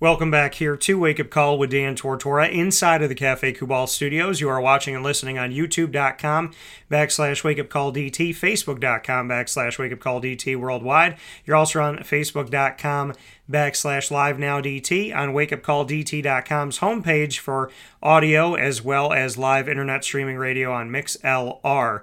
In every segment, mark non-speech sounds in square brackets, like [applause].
Welcome back here to Wake Up Call with Dan Tortora inside of the Cafe Kubal studios. You are watching and listening on youtube.com backslash wake up call DT, facebook.com backslash wake up call DT worldwide. You're also on facebook.com backslash live now DT on wakeupcalldt.com's homepage for audio as well as live internet streaming radio on mixlr.com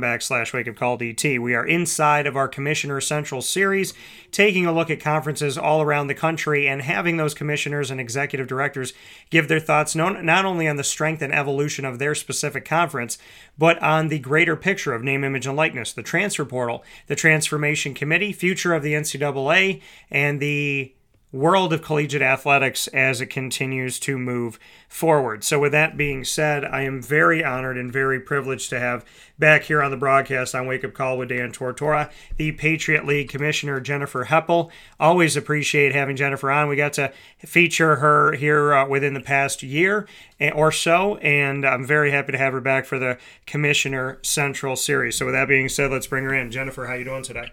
backslash wakeupcalldt. We are inside of our Commissioner Central series, taking a look at conferences all around the country and having those commissioners and executive directors give their thoughts not only on the strength and evolution of their specific conference, but on the greater picture of name, image, and likeness, the transfer portal, the transformation committee, future of the NCAA, and the world of collegiate athletics as it continues to move forward. So, with that being said, I am very honored and very privileged to have back here on the broadcast on Wake Up Call with Dan Tortora, the Patriot League Commissioner Jennifer Heppel. Always appreciate having Jennifer on. We got to feature her here uh, within the past year or so, and I'm very happy to have her back for the Commissioner Central series. So, with that being said, let's bring her in. Jennifer, how you doing today?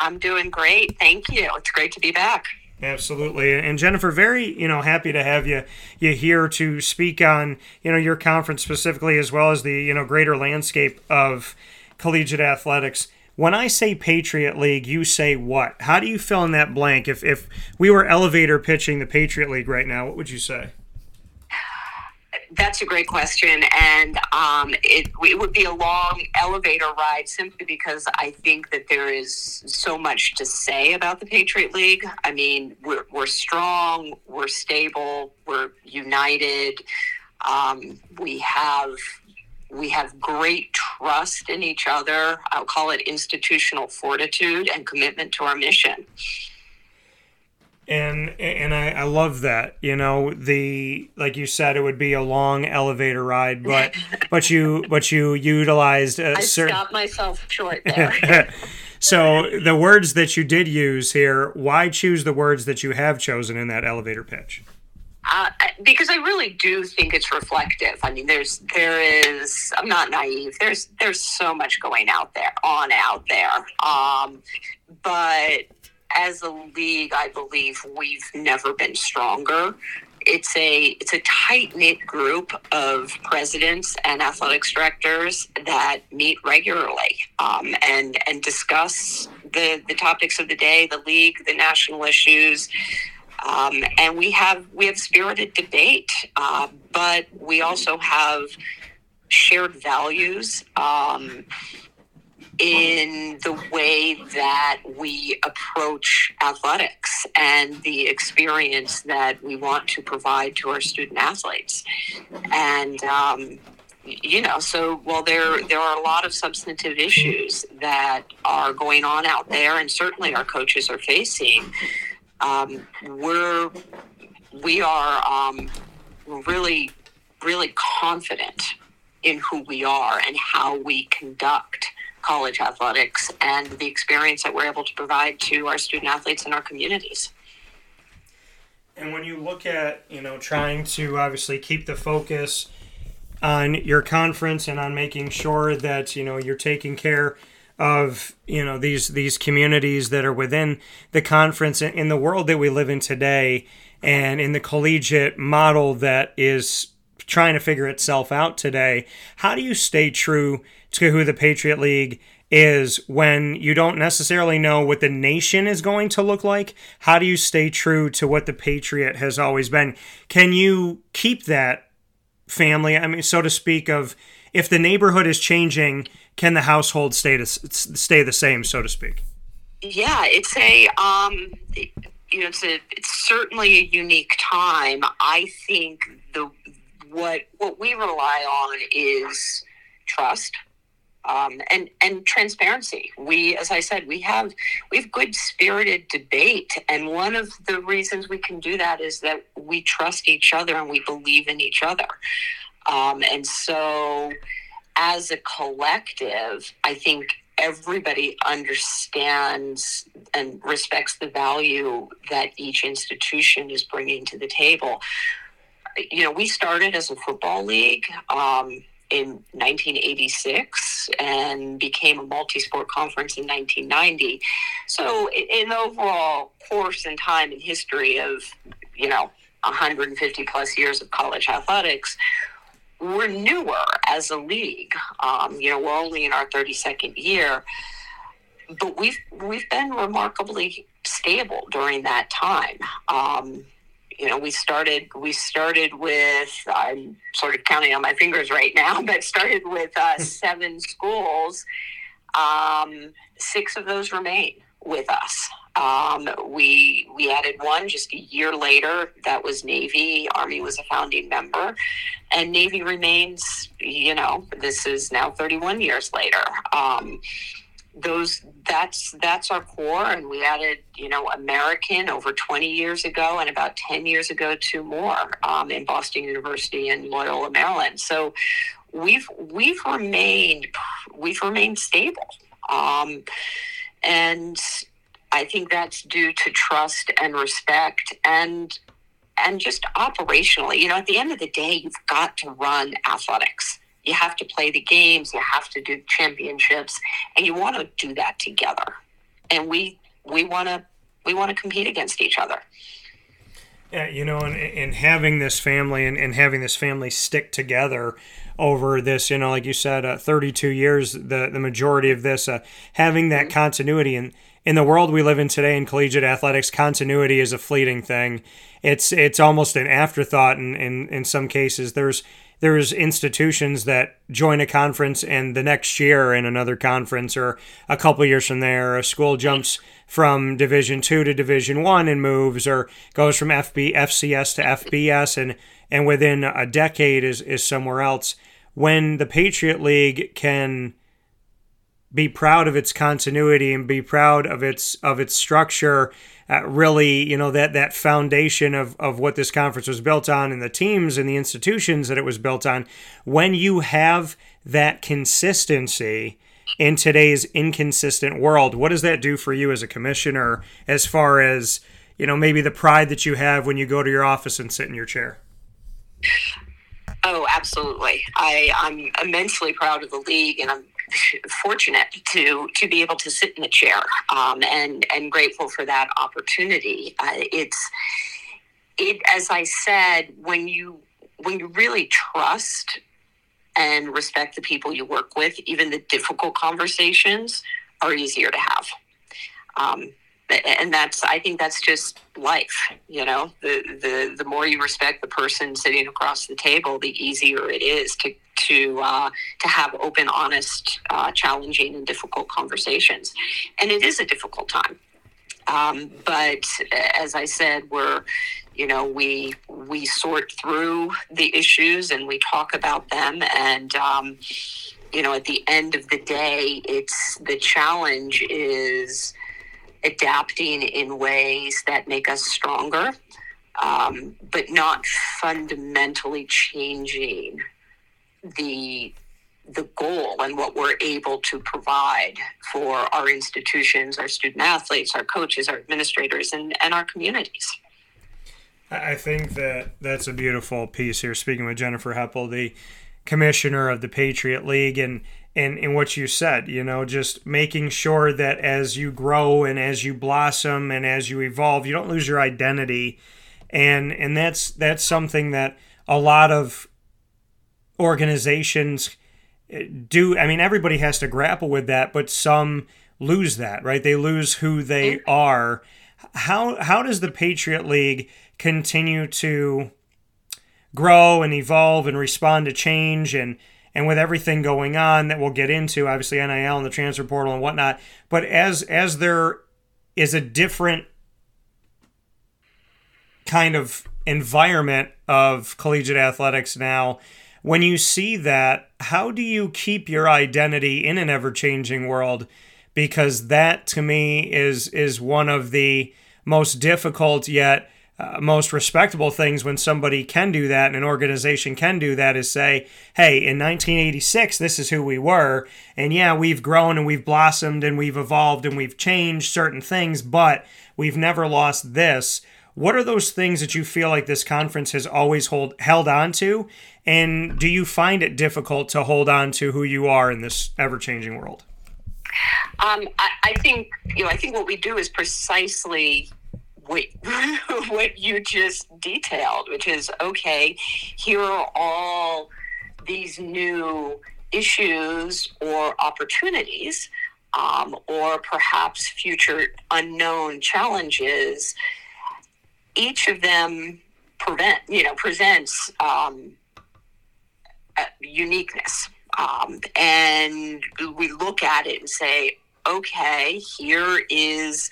I'm doing great. Thank you. It's great to be back. Absolutely, and Jennifer, very you know happy to have you you here to speak on you know your conference specifically as well as the you know greater landscape of collegiate athletics. When I say Patriot League, you say what? How do you fill in that blank? If if we were elevator pitching the Patriot League right now, what would you say? That's a great question, and um, it, it, would be a long elevator ride simply because I think that there is so much to say about the Patriot League. I mean, we're, we're strong, we're stable, we're united. Um, we have we have great trust in each other. I'll call it institutional fortitude and commitment to our mission and and I, I love that you know the like you said it would be a long elevator ride but [laughs] but you but you utilized a I certain stopped myself short there [laughs] so the words that you did use here why choose the words that you have chosen in that elevator pitch uh, because I really do think it's reflective. I mean, there's there is. I'm not naive. There's there's so much going out there on out there. Um, but as a league, I believe we've never been stronger. It's a it's a tight knit group of presidents and athletics directors that meet regularly um, and and discuss the the topics of the day, the league, the national issues, um, and we have we have spirited debate, uh, but we also have shared values. Um, in the way that we approach athletics and the experience that we want to provide to our student athletes. And, um, you know, so while there there are a lot of substantive issues that are going on out there, and certainly our coaches are facing, um, we're we are um, really really confident in who we are and how we conduct college athletics and the experience that we're able to provide to our student athletes and our communities. And when you look at, you know, trying to obviously keep the focus on your conference and on making sure that, you know, you're taking care of, you know, these these communities that are within the conference in the world that we live in today and in the collegiate model that is trying to figure itself out today, how do you stay true to who the Patriot League is when you don't necessarily know what the nation is going to look like. How do you stay true to what the Patriot has always been? Can you keep that family, I mean, so to speak, of if the neighborhood is changing, can the household stay to, stay the same, so to speak? Yeah, it's a um, you know, it's a it's certainly a unique time. I think the what what we rely on is trust um, and and transparency. We, as I said, we have we have good spirited debate, and one of the reasons we can do that is that we trust each other and we believe in each other. Um, and so, as a collective, I think everybody understands and respects the value that each institution is bringing to the table. You know, we started as a football league um, in 1986 and became a multi-sport conference in 1990. So, in the overall course and time and history of, you know, 150 plus years of college athletics, we're newer as a league. Um, you know, we're only in our 32nd year, but we've we've been remarkably stable during that time. Um, you know, we started we started with I'm sort of counting on my fingers right now, [laughs] but started with uh, seven schools. Um, six of those remain with us. Um, we we added one just a year later. That was Navy. Army was a founding member, and Navy remains. You know, this is now 31 years later. Um, those that's that's our core. And we added you know american over 20 years ago and about 10 years ago two more um, in boston university and loyola maryland. So we've we've remained we've remained stable. Um, and i think that's due to trust and respect and and just operationally you know at the end of the day you've got to run athletics you have to play the games you have to do championships and you want to do that together. And we we want to we want to compete against each other. Yeah you know and, and having this family and, and having this family stick together over this you know like you said uh, 32 years the the majority of this uh, having that mm-hmm. continuity and in the world we live in today in collegiate athletics continuity is a fleeting thing. It's it's almost an afterthought in in, in some cases. There's there's institutions that join a conference and the next year in another conference or a couple years from there a school jumps from division 2 to division 1 and moves or goes from FB FCS to FBS and and within a decade is is somewhere else. When the Patriot League can be proud of its continuity and be proud of its of its structure uh, really, you know, that that foundation of of what this conference was built on and the teams and the institutions that it was built on, when you have that consistency in today's inconsistent world, what does that do for you as a commissioner as far as, you know, maybe the pride that you have when you go to your office and sit in your chair? Oh, absolutely. I, I'm immensely proud of the league, and I'm fortunate to to be able to sit in the chair um, and and grateful for that opportunity. Uh, it's it as I said when you when you really trust and respect the people you work with, even the difficult conversations are easier to have. Um, and that's I think that's just life. You know, the the the more you respect the person sitting across the table, the easier it is to to uh, to have open, honest, uh, challenging, and difficult conversations. And it is a difficult time. Um, but as I said, we're you know we we sort through the issues and we talk about them and. Um, you know, at the end of the day, it's the challenge is adapting in ways that make us stronger, um, but not fundamentally changing the the goal and what we're able to provide for our institutions, our student athletes, our coaches, our administrators, and, and our communities. I think that that's a beautiful piece here. Speaking with Jennifer Heppel, the commissioner of the Patriot League, and and in what you said, you know, just making sure that as you grow and as you blossom and as you evolve, you don't lose your identity. And and that's that's something that a lot of organizations eh, do. I mean, everybody has to grapple with that, but some lose that, right? They lose who they are. How how does the Patriot League continue to grow and evolve and respond to change and and with everything going on that we'll get into, obviously NIL and the transfer portal and whatnot. But as as there is a different kind of environment of collegiate athletics now, when you see that, how do you keep your identity in an ever changing world? Because that to me is is one of the most difficult yet uh, most respectable things when somebody can do that and an organization can do that is say, hey, in 1986, this is who we were. And yeah, we've grown and we've blossomed and we've evolved and we've changed certain things, but we've never lost this. What are those things that you feel like this conference has always hold held on to? And do you find it difficult to hold on to who you are in this ever changing world? Um, I, I, think you know. I think what we do is precisely [laughs] what, you just detailed, which is okay. Here are all these new issues or opportunities, um, or perhaps future unknown challenges. Each of them prevent, you know, presents um, uniqueness. Um, and we look at it and say, okay, here is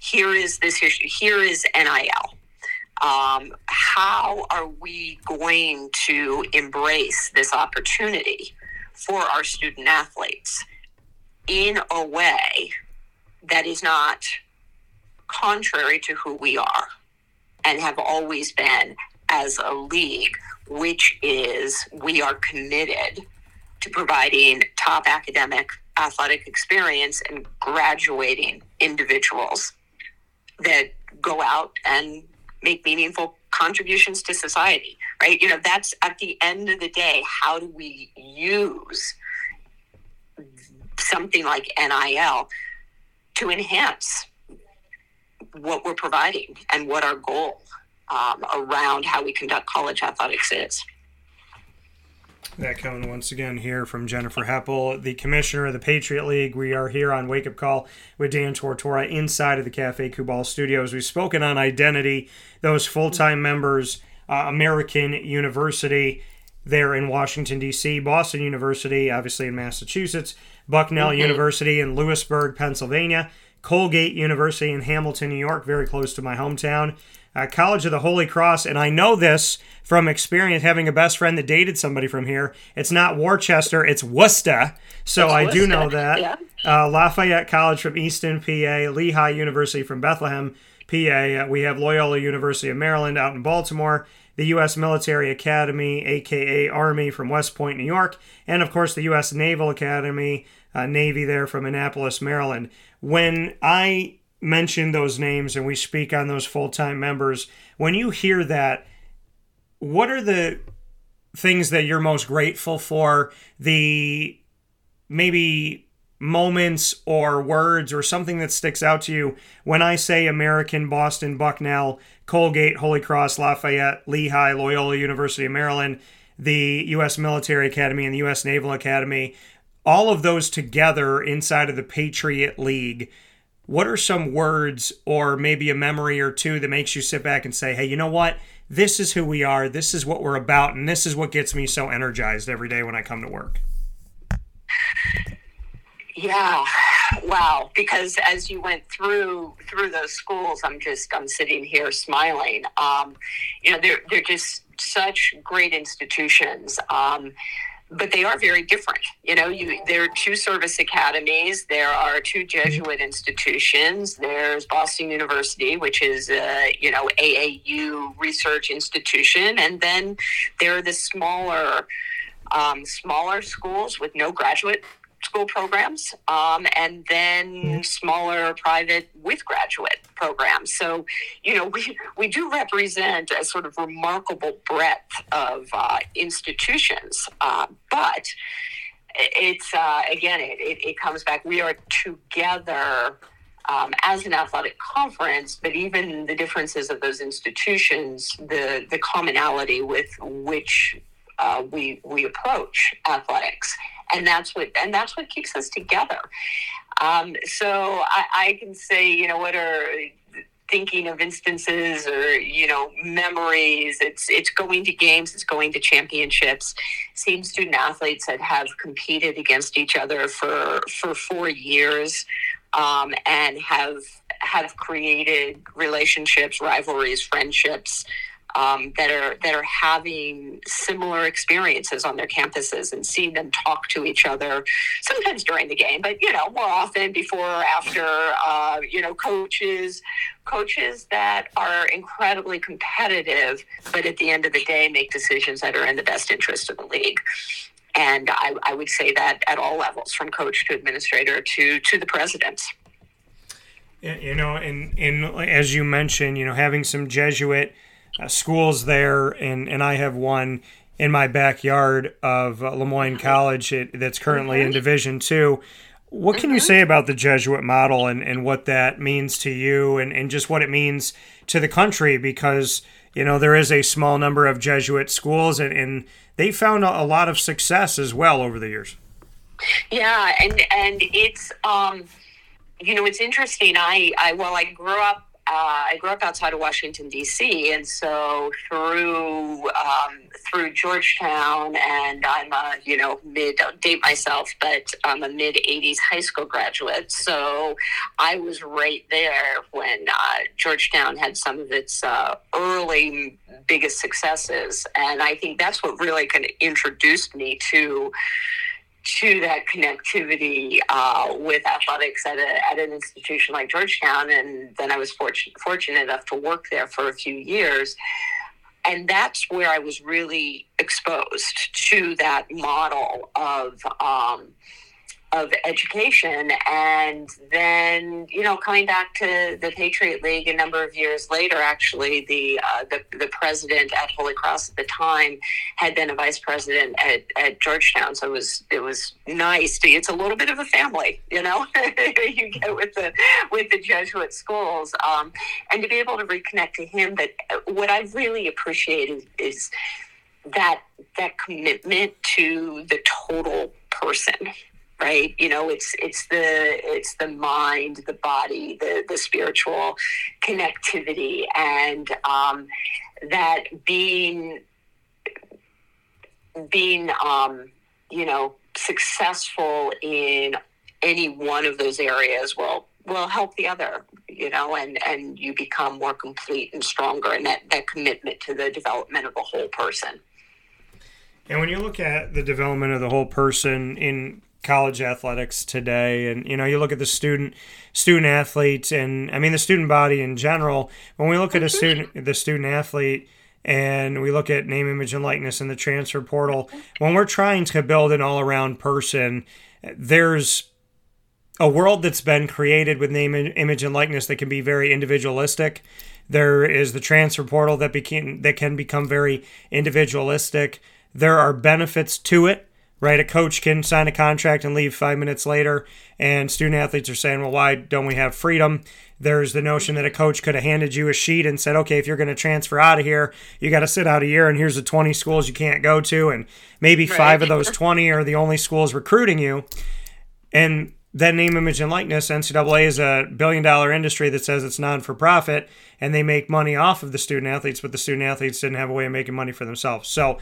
here is this issue. Here is NIL. Um, how are we going to embrace this opportunity for our student athletes in a way that is not contrary to who we are and have always been as a league, which is we are committed to providing top academic athletic experience and graduating individuals that go out and make meaningful contributions to society, right? You know, that's at the end of the day, how do we use something like NIL to enhance what we're providing and what our goal um, around how we conduct college athletics is? That coming once again here from Jennifer Heppel, the commissioner of the Patriot League. We are here on Wake Up Call with Dan Tortora inside of the Cafe Kubal studios. We've spoken on identity, those full time members, uh, American University there in Washington, D.C., Boston University, obviously in Massachusetts, Bucknell mm-hmm. University in Lewisburg, Pennsylvania, Colgate University in Hamilton, New York, very close to my hometown uh, College of the Holy Cross, and I know this from experience having a best friend that dated somebody from here. It's not Worcester, it's Worcester. So it's I Worcester. do know that. Yeah. Uh, Lafayette College from Easton, PA, Lehigh University from Bethlehem, PA. Uh, we have Loyola University of Maryland out in Baltimore, the U.S. Military Academy, aka Army, from West Point, New York, and of course the U.S. Naval Academy, uh, Navy there from Annapolis, Maryland. When I mention those names and we speak on those full time members, when you hear that, what are the things that you're most grateful for? The maybe moments or words or something that sticks out to you when I say American, Boston, Bucknell, Colgate, Holy Cross, Lafayette, Lehigh, Loyola University of Maryland, the U.S. Military Academy, and the U.S. Naval Academy, all of those together inside of the Patriot League what are some words or maybe a memory or two that makes you sit back and say, hey, you know what? This is who we are. This is what we're about. And this is what gets me so energized every day when I come to work. Yeah. Wow. Because as you went through through those schools, I'm just I'm sitting here smiling. Um, you know, they're they're just such great institutions. Um, but they are very different. You know, you there are two service academies, there are two Jesuit institutions. There's Boston University, which is a you know AAU research institution, and then there are the smaller um, smaller schools with no graduate school programs, um, and then mm-hmm. smaller private with graduate programs. So, you know, [laughs] we, we do represent a sort of remarkable breadth of uh, institutions, uh, but it's uh, again, it, it, it, comes back. We are together. Um, as an athletic conference, but even the differences of those institutions, the the commonality with which uh, we we approach athletics, and that's what and that's what keeps us together. Um, so I, I can say, you know, what are thinking of instances or you know memories it's it's going to games it's going to championships seeing student athletes that have competed against each other for for four years um, and have have created relationships rivalries friendships um, that are that are having similar experiences on their campuses and seeing them talk to each other. Sometimes during the game, but you know more often before or after. Uh, you know, coaches coaches that are incredibly competitive, but at the end of the day make decisions that are in the best interest of the league. And I, I would say that at all levels, from coach to administrator to to the president. You know, and, and as you mentioned, you know, having some Jesuit uh, schools there, and, and I have one in my backyard of uh, Le Moyne College it, that's currently mm-hmm. in Division Two. What can mm-hmm. you say about the Jesuit model and, and what that means to you and, and just what it means to the country? Because, you know, there is a small number of Jesuit schools and, and they found a, a lot of success as well over the years. Yeah, and and it's um you know, it's interesting. I, I well, I grew up uh, I grew up outside of Washington D.C., and so through um, through Georgetown, and I'm a you know mid don't date myself, but I'm a mid '80s high school graduate. So I was right there when uh, Georgetown had some of its uh, early biggest successes, and I think that's what really kind of introduced me to to that connectivity uh, with athletics at, a, at an institution like Georgetown. And then I was fortunate, fortunate enough to work there for a few years. And that's where I was really exposed to that model of um, of education. And then you know coming back to the patriot league a number of years later actually the uh, the, the president at holy cross at the time had been a vice president at, at georgetown. So it was it was nice to, it's a little bit of a family you know? [laughs] You get with the with the jesuit schools um, and to be able to reconnect to him. But what i really appreciate is, is that that commitment to the total person right? You know it's it's the it's the mind the body the the spiritual connectivity. And um, that being being um, you know successful in any one of those areas will will help the other you know and and you become more complete and stronger and that that commitment to the development of the whole person. And when you look at the development of the whole person in college athletics today. And you know you look at the student student athletes and i mean the student body in general when we look at a student the student athlete and we look at name image and likeness in the transfer portal when we're trying to build an all-around person there's a world that's been created with name image and likeness that can be very individualistic. There is the transfer portal that became that can become very individualistic. There are benefits to it right? A coach can sign a contract and leave five minutes later, and student athletes are saying, well, why don't we have freedom? There's the notion that a coach could have handed you a sheet and said, okay, if you're going to transfer out of here, you got to sit out a year, and here's the 20 schools you can't go to, and maybe right. five of those 20 are the only schools recruiting you. And then name, image, and likeness, NCAA is a billion dollar industry that says it's non for profit and they make money off of the student athletes, but the student athletes didn't have a way of making money for themselves. So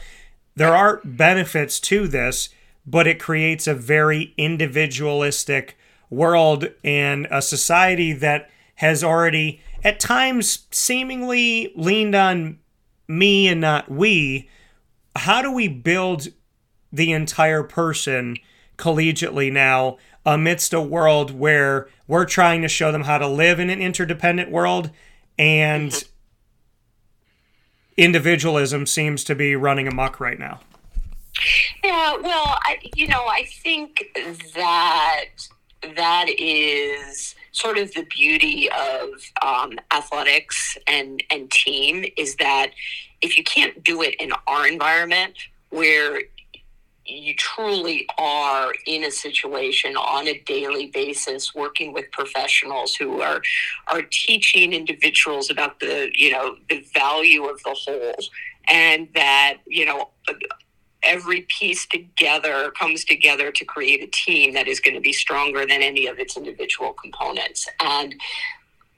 there are benefits to this, but it creates a very individualistic world and a society that has already, at times, seemingly leaned on me and not we. How do we build the entire person collegiately now amidst a world where we're trying to show them how to live in an interdependent world and mm-hmm individualism seems to be running amok right now. Yeah, well, I, you know, I think that that is sort of the beauty of um, athletics and and team is that if you can't do it in our environment where you truly are in a situation on a daily basis working with professionals who are are teaching individuals about the you know the value of the whole and that you know every piece together comes together to create a team that is going to be stronger than any of its individual components. And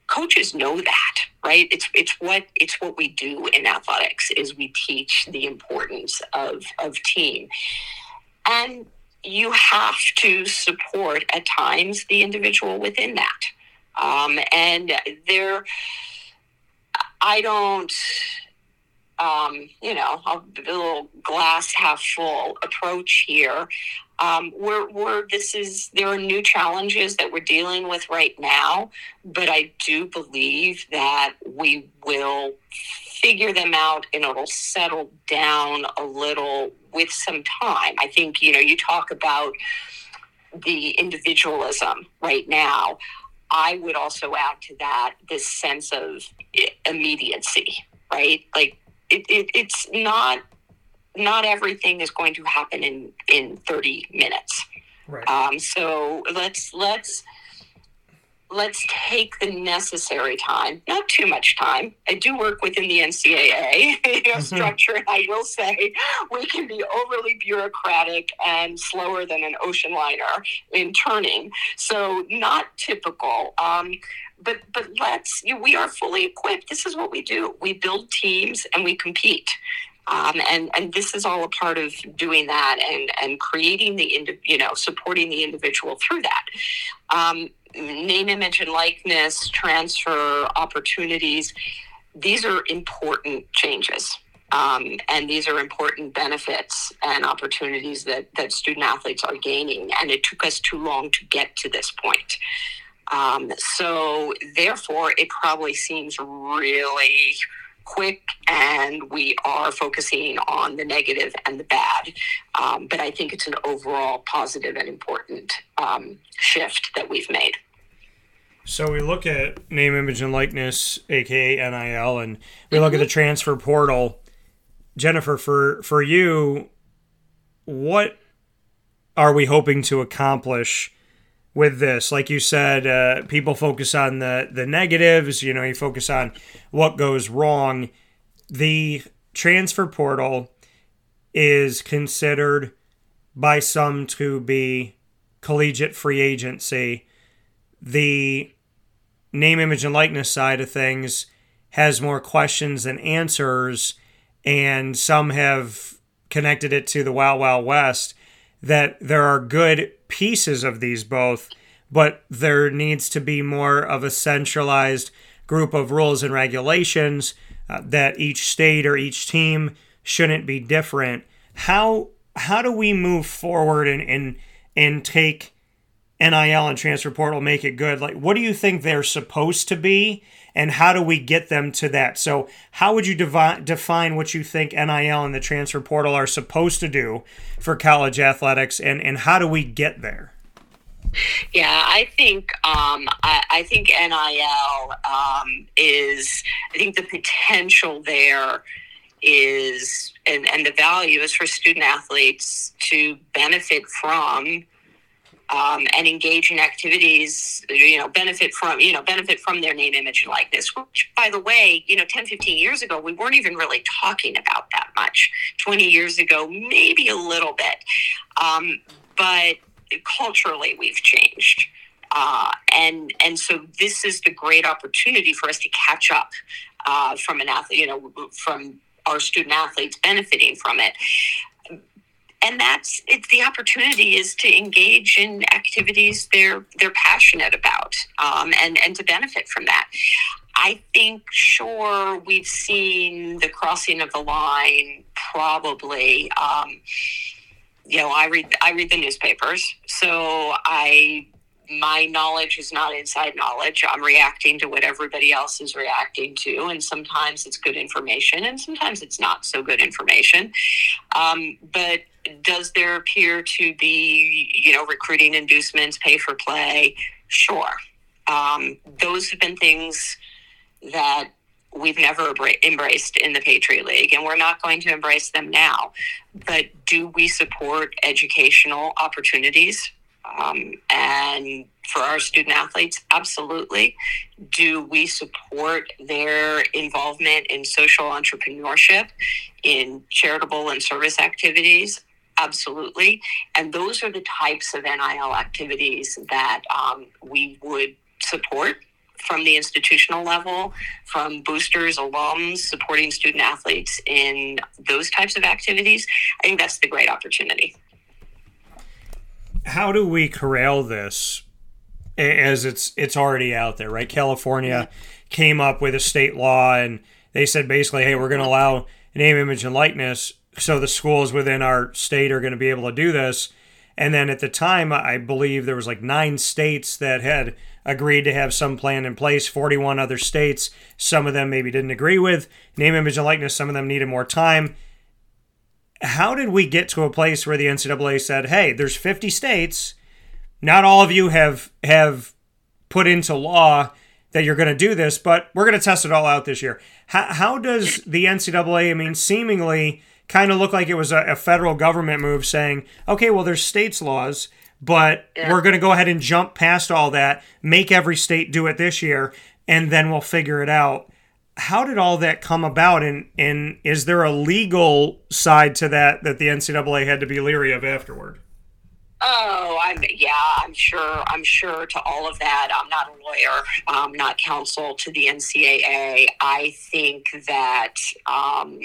coaches know that right? It's it's what it's what we do in athletics is we teach the importance of of team and you have to support at times the individual within that. Um, and there, I don't, um, you know, a little glass half full approach here. Um, we're, we're, this is, there are new challenges that we're dealing with right now, but I do believe that we will figure them out and it'll settle down a little with some time. I think, you know, you talk about the individualism right now. I would also add to that this sense of immediacy, right? Like it, it, it's not not everything is going to happen in in 30 minutes. Right. Um, so let's let's let's take the necessary time, not too much time. I do work within the NCAA [laughs] you know, mm-hmm. structure, and I will say we can be overly bureaucratic and slower than an ocean liner in turning. So not typical. Um, but but let's you know, we are fully equipped. This is what we do. We build teams and we compete. Um, and and this is all a part of doing that and and creating the you know supporting the individual through that. Um, name, image, and likeness, transfer opportunities. These are important changes. Um, and these are important benefits and opportunities that, that student athletes are gaining. And it took us too long to get to this point. Um, so, therefore, it probably seems really quick and we are focusing on the negative and the bad. Um, but I think it's an overall positive and important um, shift that we've made. So we look at name, image, and likeness, aka NIL, and we mm-hmm. look at the mm-hmm. transfer portal. Jennifer, for for you, what are we hoping to accomplish with this? Like you said, uh, people focus on the the negatives. You know, you focus on what goes wrong. The transfer portal is considered by some to be collegiate free agency. The name, image, and likeness side of things has more questions than answers, and some have connected it to the Wild Wild West. That there are good pieces of these both, but there needs to be more of a centralized group of rules and regulations uh, that each state or each team shouldn't be different. How how do we move forward and and and take NIL and transfer portal make it good? Like what do you think they're supposed to be and how do we get them to that? So, how would you devi- define what you think NIL and the transfer portal are supposed to do for college athletics and and how do we get there? Yeah, I think um, I, I, think NIL um, is. I think the potential there is, and, and the value is for student athletes to benefit from um, and engage in activities, you know, benefit from, you know, benefit from their name, image, and likeness, which, by the way, you know, 10, 15 years ago, we weren't even really talking about that much. 20 years ago, maybe a little bit. Um, but culturally we've changed. Uh, and and so this is the great opportunity for us to catch up uh, from an athlete, you know, from our student athletes benefiting from it. And that's it's the opportunity is to engage in activities they're they're passionate about um, and and to benefit from that. I think sure we've seen the crossing of the line probably. Um, you know, I read I read the newspapers, so I my knowledge is not inside knowledge. I'm reacting to what everybody else is reacting to, and sometimes it's good information, and sometimes it's not so good information. Um, but does there appear to be, you know, recruiting inducements, pay for play? Sure. Um, those have been things that we've never embraced in the Patriot League, and we're not going to embrace them now. But do we support educational opportunities? Um, and for our student athletes, absolutely. Do we support their involvement in social entrepreneurship, in charitable and service activities? Absolutely. And those are the types of NIL activities that um, we would support from the institutional level, from boosters, alums, supporting student athletes in those types of activities, I think that's the great opportunity. How do we corral this as it's it's already out there, right? California came up with a state law and they said basically, hey, we're going to allow name, image, and likeness, so the schools within our state are going to be able to do this. And then at the time, I believe there was like nine states that had agreed to have some plan in place. 41 other states, some of them maybe didn't agree with name, image, and likeness. Some of them needed more time. How did we get to a place where the NCAA said, "Hey, there's 50 states. Not all of you have have put into law that you're going to do this, but we're going to test it all out this year. How, how does the NCAA, I mean, seemingly kind of look like it was a, a federal government move saying, okay, well, there's states' laws, but yeah. we're going to go ahead and jump past all that, make every state do it this year, and then we'll figure it out. How did all that come about, and, and is there a legal side to that that the NCAA had to be leery of afterward? Oh, I'm yeah, I'm sure. I'm sure to all of that. I'm not a lawyer. I'm not counsel to the NCAA. I think that um,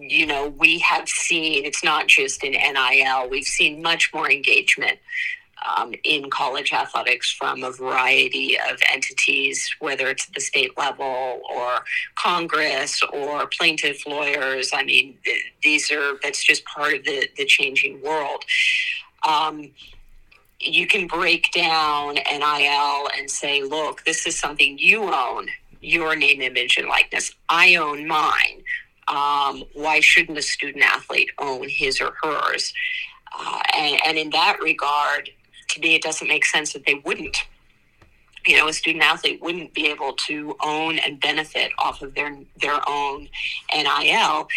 you know we have seen. It's not just in NIL. We've seen much more engagement um, in college athletics from a variety of entities, whether it's the state level or Congress or plaintiff lawyers. I mean, these are that's just part of the the changing world. Um, you can break down NIL and say, look, this is something you own, your name, image, and likeness. I own mine. Um, why shouldn't a student athlete own his or hers? Uh, and, and, in that regard, to me, it doesn't make sense that they wouldn't. You know, a student athlete wouldn't be able to own and benefit off of their their own NIL.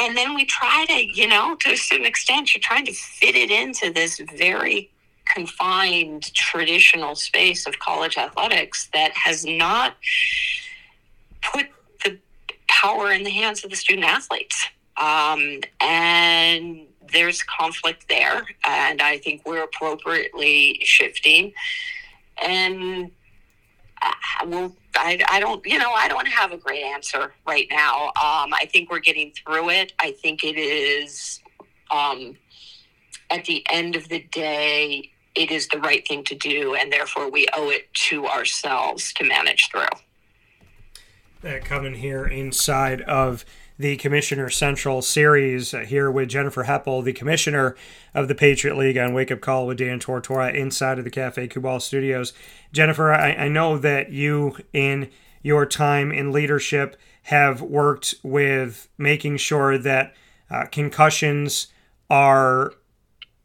And then we try to, you know, to a certain extent, you're trying to fit it into this very confined traditional space of college athletics that has not put power in the hands of the student athletes. Um, and there's conflict there, and I think we're appropriately shifting. And I, uh, I, I don't, you know, I don't have a great answer right now. Um, I think we're getting through it. I think it is, um, at the end of the day, it is the right thing to do, and therefore we owe it to ourselves to manage through. That coming here inside of the Commissioner Central series uh, here with Jennifer Heppel, the commissioner of the Patriot League on Wake Up Call with Dan Tortora inside of the Cafe Kubal studios. Jennifer, I, I know that you, in your time in leadership, have worked with making sure that uh, concussions are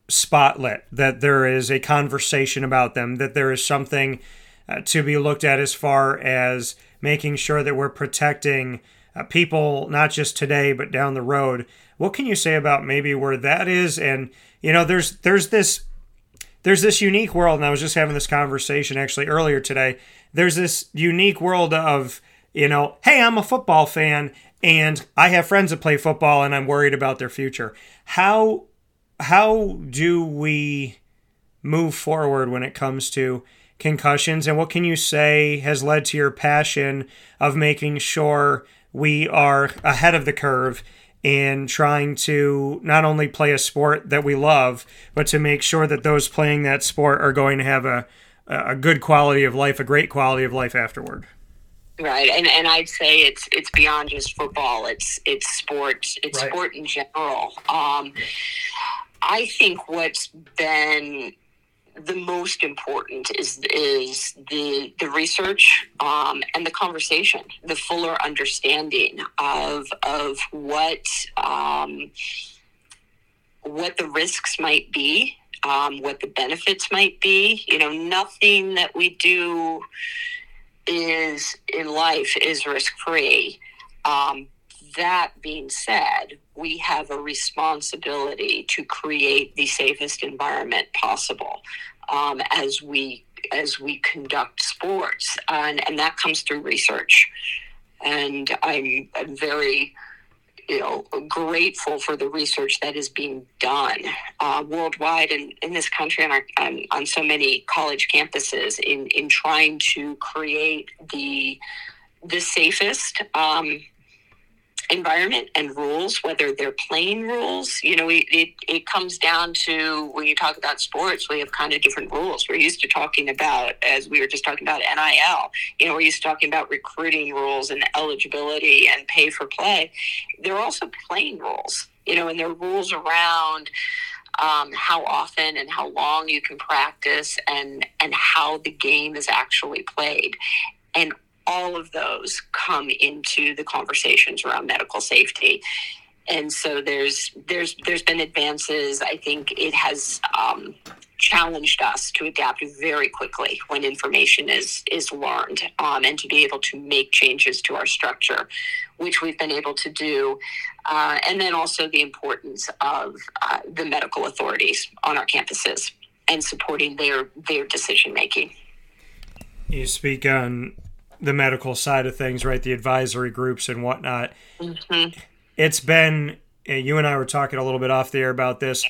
spotlit, that there is a conversation about them, that there is something uh, to be looked at as far as making sure that we're protecting uh, people, not just today, but down the road. What can you say about maybe where that is? And, you know, there's, there's this, there's this unique world, and I was just having this conversation actually earlier today. There's this unique world of, you know, hey, I'm a football fan and I have friends that play football and I'm worried about their future. How how do we move forward when it comes to concussions and what can you say has led to your passion of making sure we are ahead of the curve in trying to not only play a sport that we love, but to make sure that those playing that sport are going to have a, a good quality of life, a great quality of life afterward. Right, and and I'd say it's it's beyond just football. It's it's sports. It's right. sport in general. Um, I think what's been the most important is is the the research um, and the conversation, the fuller understanding of of what um, what the risks might be, um, what the benefits might be. You know, nothing that we do is in life is risk free. Um, that being said, we have a responsibility to create the safest environment possible um, as we as we conduct sports, and, and that comes through research. And I'm, I'm very you know, grateful for the research that is being done uh, worldwide and in this country and, on, on so many college campuses in, in trying to create the the safest um, environment and rules, whether they're playing rules. You know, we, it, it comes down to when you talk about sports, we have kind of different rules. We're used to talking about, as we were just talking about NIL, you know, we're used to talking about recruiting rules and eligibility and pay for play. There are also playing rules, you know, and there are rules around. Um, how often and how long you can practice and and how the game is actually played and all of those come into the conversations around medical safety. And so there's there's there's been advances. I think it has um, challenged us to adapt very quickly when information is is learned um, and to be able to make changes to our structure which we've been able to do uh, and then also the importance of uh, the medical authorities on our campuses and supporting their their decision making you speak on the medical side of things right the advisory groups and whatnot mm-hmm. it's been you and i were talking a little bit off the air about this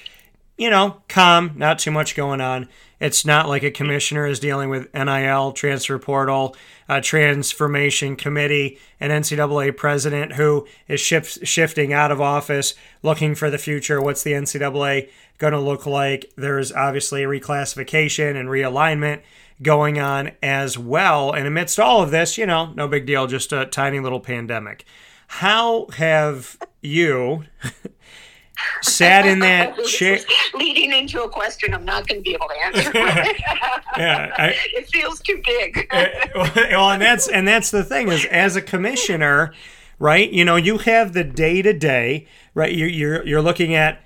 you know, calm, not too much going on. It's not like a commissioner is dealing with NIL, transfer portal, transformation committee, an NCAA president who is shift, shifting out of office, looking for the future. What's the NCAA going to look like? There's obviously a reclassification and realignment going on as well. And amidst all of this, you know, no big deal, just a tiny little pandemic. How have you [laughs] sat in that [laughs] chair. Leading into a question I'm not going to be able to answer. [laughs] yeah, I, [laughs] it feels too big. Uh, well, and that's and that's the thing is as a commissioner, right? You know, you have the day to day, right? You're you're you're looking at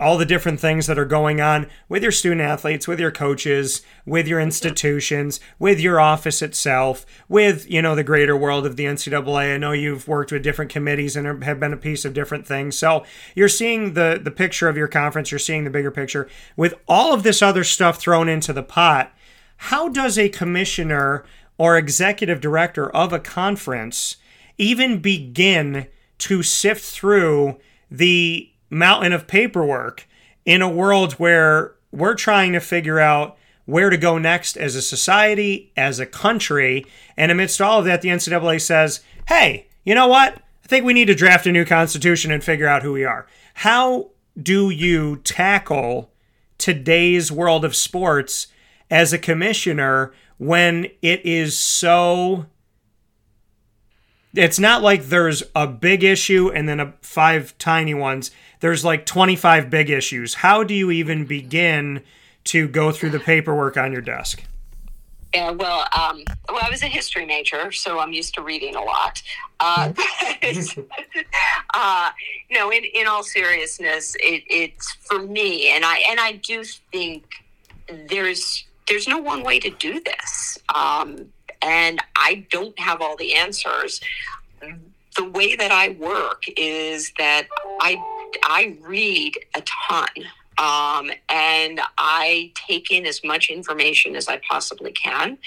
all the different things that are going on with your student athletes, with your coaches, with your institutions, with your office itself, with you know the greater world of the NCAA. I know you've worked with different committees and have been a piece of different things. So you're seeing the the picture of your conference. You're seeing the bigger picture with all of this other stuff thrown into the pot. How does a commissioner or executive director of a conference even begin to sift through the mountain of paperwork in a world where we're trying to figure out where to go next as a society, as a country. And amidst all of that, the NCAA says, hey, you know what? I think we need to draft a new constitution and figure out who we are. How do you tackle today's world of sports as a commissioner when it is so it's not like there's a big issue and then a five tiny ones there's like 25 big issues. How do you even begin to go through the paperwork on your desk? Yeah, well, um, well, I was a history major, so I'm used to reading a lot. Uh, but, [laughs] uh, no, in, in all seriousness, it, it's for me, and I and I do think there's there's no one way to do this, um, and I don't have all the answers. The way that I work is that I I read a ton. Um, and I take in as much information as I possibly can.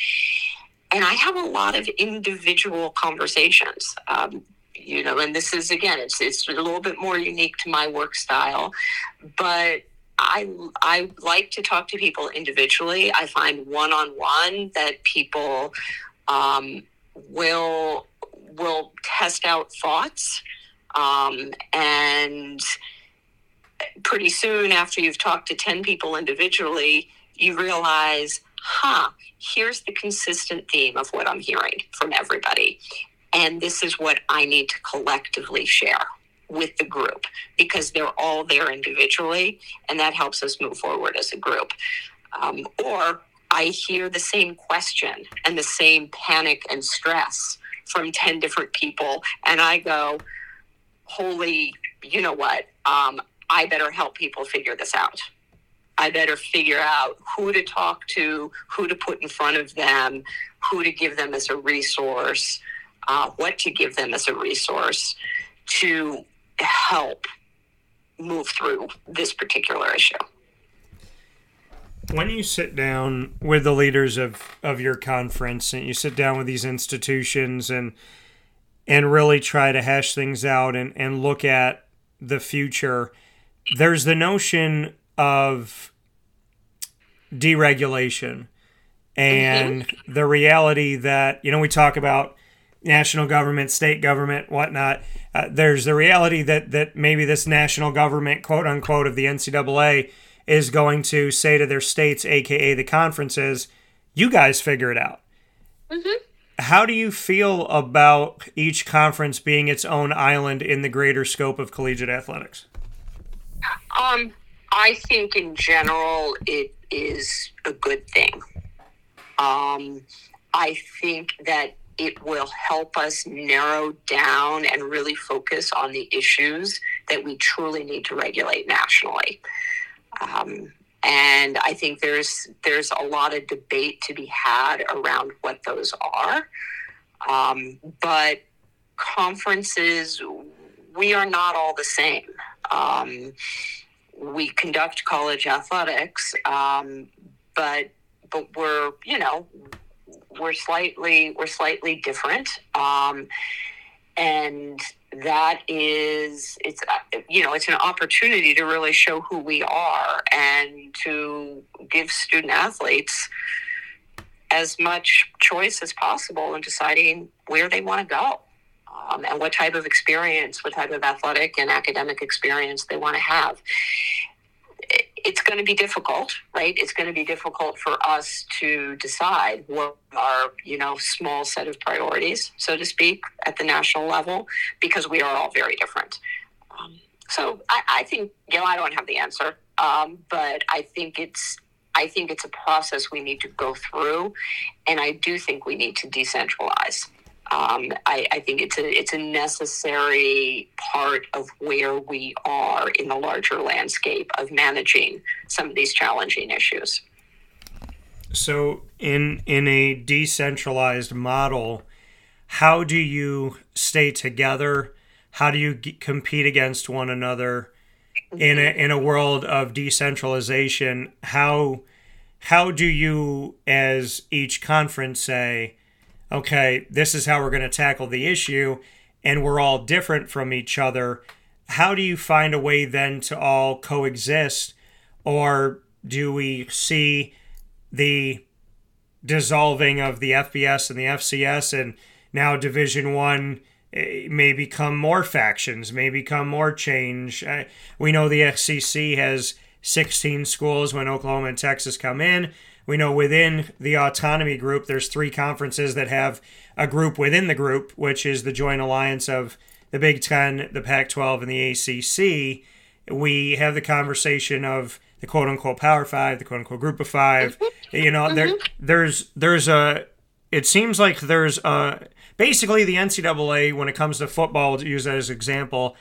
And I have a lot of individual conversations. Um, you know, and this is again, it's it's a little bit more unique to my work style, but I I like to talk to people individually. I find one on one that people um, will will test out thoughts um, and pretty soon, after you've talked to 10 people individually, you realize, huh, here's the consistent theme of what I'm hearing from everybody. And this is what I need to collectively share with the group because they're all there individually, and that helps us move forward as a group. Um, or I hear the same question and the same panic and stress from 10 different people, and I go, holy, you know what? Um, I better help people figure this out. I better figure out who to talk to, who to put in front of them, who to give them as a resource, uh, what to give them as a resource to help move through this particular issue. When you sit down with the leaders of, of your conference and you sit down with these institutions and and really try to hash things out and, and look at the future, there's the notion of deregulation and mm-hmm. the reality that, you know, we talk about national government, state government, whatnot. Uh, there's the reality that, that maybe this national government, quote unquote, of the NCAA is going to say to their states, aka the conferences, you guys figure it out. Mm-hmm how do you feel about each conference being its own island in the greater scope of collegiate athletics? Um, I think in general it is a good thing. Um, I think that it will help us narrow down and really focus on the issues that we truly need to regulate nationally. Um, and I think there's there's a lot of debate to be had around what those are. Um, but conferences, we are not all the same. Um, we conduct college athletics, um, but but we're you know we're slightly we're slightly different, um, and that is it's you know it's an opportunity to really show who we are and to give student athletes as much choice as possible in deciding where they want to go um, and what type of experience what type of athletic and academic experience they want to have it's going to be difficult, right? It's going to be difficult for us to decide what our, you know, small set of priorities, so to speak, at the national level, because we are all very different. Um, so I, I, think, you know, I don't have the answer, um, but I think it's, I think it's a process we need to go through, and I do think we need to decentralize um, I, I, think it's a it's a necessary part of where we are in the larger landscape of managing some of these challenging issues. So, in in a decentralized model, how do you stay together? How do you g- compete against one another in a in a world of decentralization? How how do you, as each conference, say? Okay, this is how we're going to tackle the issue, and we're all different from each other, how do you find a way then to all coexist? Or do we see the dissolving of the FBS and the FCS and now Division One eh, may become more factions, may become more change. We know the SEC has 16 schools when Oklahoma and Texas come in. We know within the autonomy group, there's three conferences that have a group within the group, which is the joint alliance of the Big Ten, the Pac 12, and the ACC. We have the conversation of the quote unquote Power Five, the quote unquote Group of 5 mm-hmm. You know, mm-hmm. there's there's a. It seems like there's a basically the NCAA when it comes to football. To use that as an example,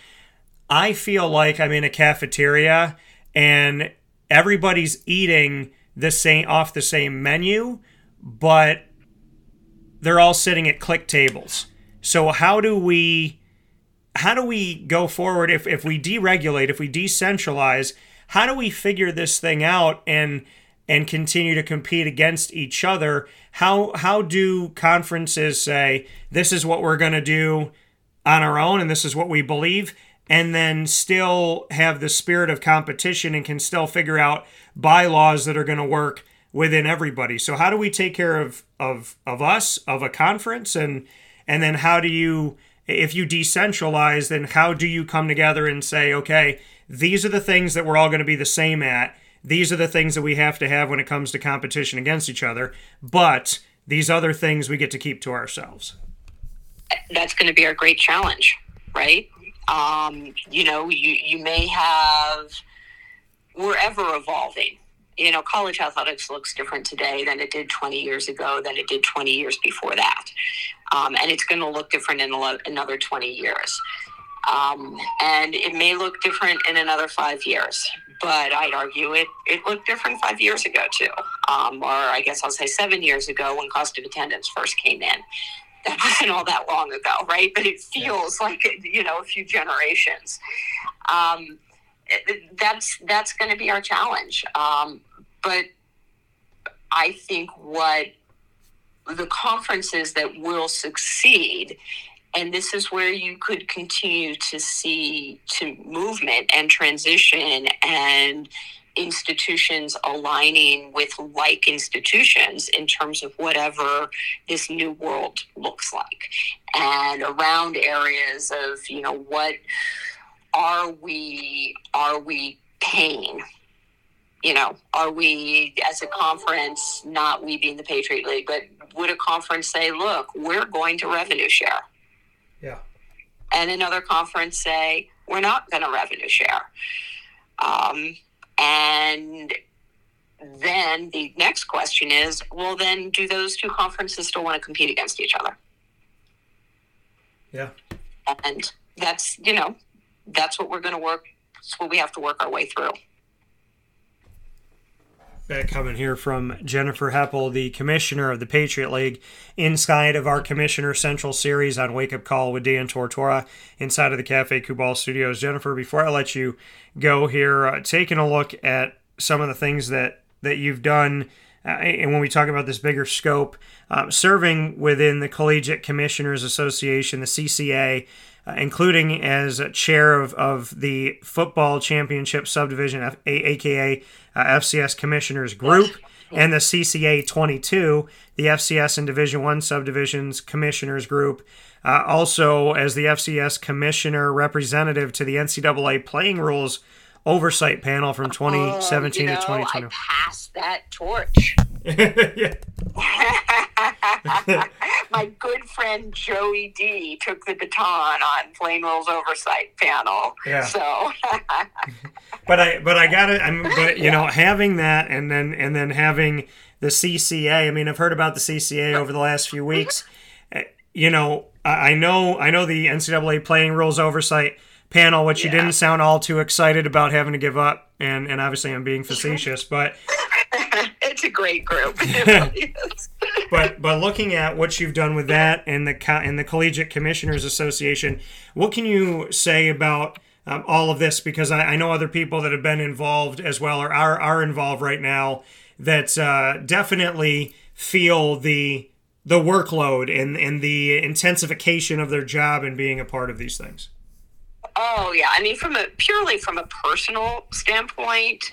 I feel like I'm in a cafeteria and everybody's eating the same off the same menu, but they're all sitting at clique tables. So how do we how do we go forward if, if we deregulate, if we decentralize, how do we figure this thing out and and continue to compete against each other? How how do conferences say this is what we're going to do on our own and this is what we believe and then still have the spirit of competition and can still figure out bylaws that are going to work within everybody. So how do we take care of of of us of a conference? And and then how do you if you decentralize then how do you come together and say okay these are the things that we're all going to be the same at. These are the things that we have to have when it comes to competition against each other. But these other things we get to keep to ourselves. That's going to be our great challenge right um, you know, you, you may have, we're ever evolving. You know, college athletics looks different today than it did 20 years ago, than it did 20 years before that. Um, and it's going to look different in another 20 years. Um, and it may look different in another five years, but I'd argue it, it looked different five years ago too. Um, or I guess I'll say seven years ago when cost of attendance first came in that wasn't all that long ago, right? But it feels yeah. like you know a few generations. Um, that's that's going to be our challenge. Um, but I think what the conferences that will succeed, and this is where you could continue to see to movement and transition and institutions aligning with like institutions in terms of whatever this new world looks like. And around areas of you know what are we are we paying? You know are we as a conference not we being the patriot league but would a conference say look we're going to revenue share. Yeah. And another conference say we're not going to revenue share. Um, and then the next question is well, then do those two conferences still want to compete against each other? Yeah. And that's, you know, that's what we're going to work, that's what we have to work our way through. Uh, coming here from Jennifer Heppel, the commissioner of the Patriot League, inside of our Commissioner Central series on Wake Up Call with Dan Tortora, inside of the Cafe Kubal Studios. Jennifer, before I let you go here, uh, taking a look at some of the things that that you've done. Uh, and when we talk about this bigger scope, uh, serving within the Collegiate Commissioners Association, the CCA, uh, including as chair of, of the Football Championship Subdivision, F- a- aka uh, FCS Commissioners Group, and the CCA 22, the FCS and Division One subdivisions Commissioners Group. Uh, also, as the FCS Commissioner representative to the NCAA Playing Rules Oversight Panel from 2017 oh, you know, to 2020. I passed that torch. [laughs] My good friend Joey D took the baton on Playing Rules Oversight Panel. Yeah. So. [laughs] but I, but I got it. I'm, but you yeah. know, having that, and then and then having the CCA. I mean, I've heard about the CCA over the last few weeks. Eh, you know, I know, I know the NCAA Playing Rules Oversight panel, which yeah. you didn't sound all too excited about having to give up, and and obviously I'm being facetious, but [laughs] it's a great group. [laughs] [laughs] but but looking at what you've done with that and the and the Collegiate Commissioners Association, what can you say about um, all of this? Because I, I, know other people that have been involved as well or are are involved right now that uh, definitely feel the the workload and and the intensification of their job and being a part of these things. Oh yeah, I mean, from a purely from a personal standpoint,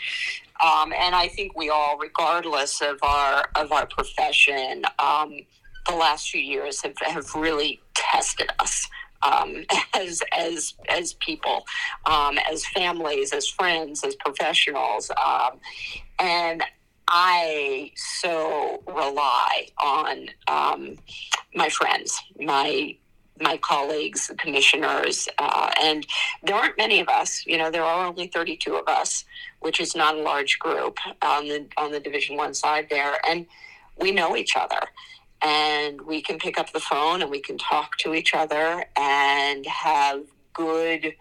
um, and I think we all, regardless of our of our profession, um, the last few years have, have really tested us um, [laughs] as as as people, um, as families, as friends, as professionals, um, and I so rely on um, my friends, my my colleagues, the commissioners, uh, and there aren't many of us. You know, there are only 32 of us, which is not a large group on the on the Division One side there, and we know each other, and we can pick up the phone and we can talk to each other and have good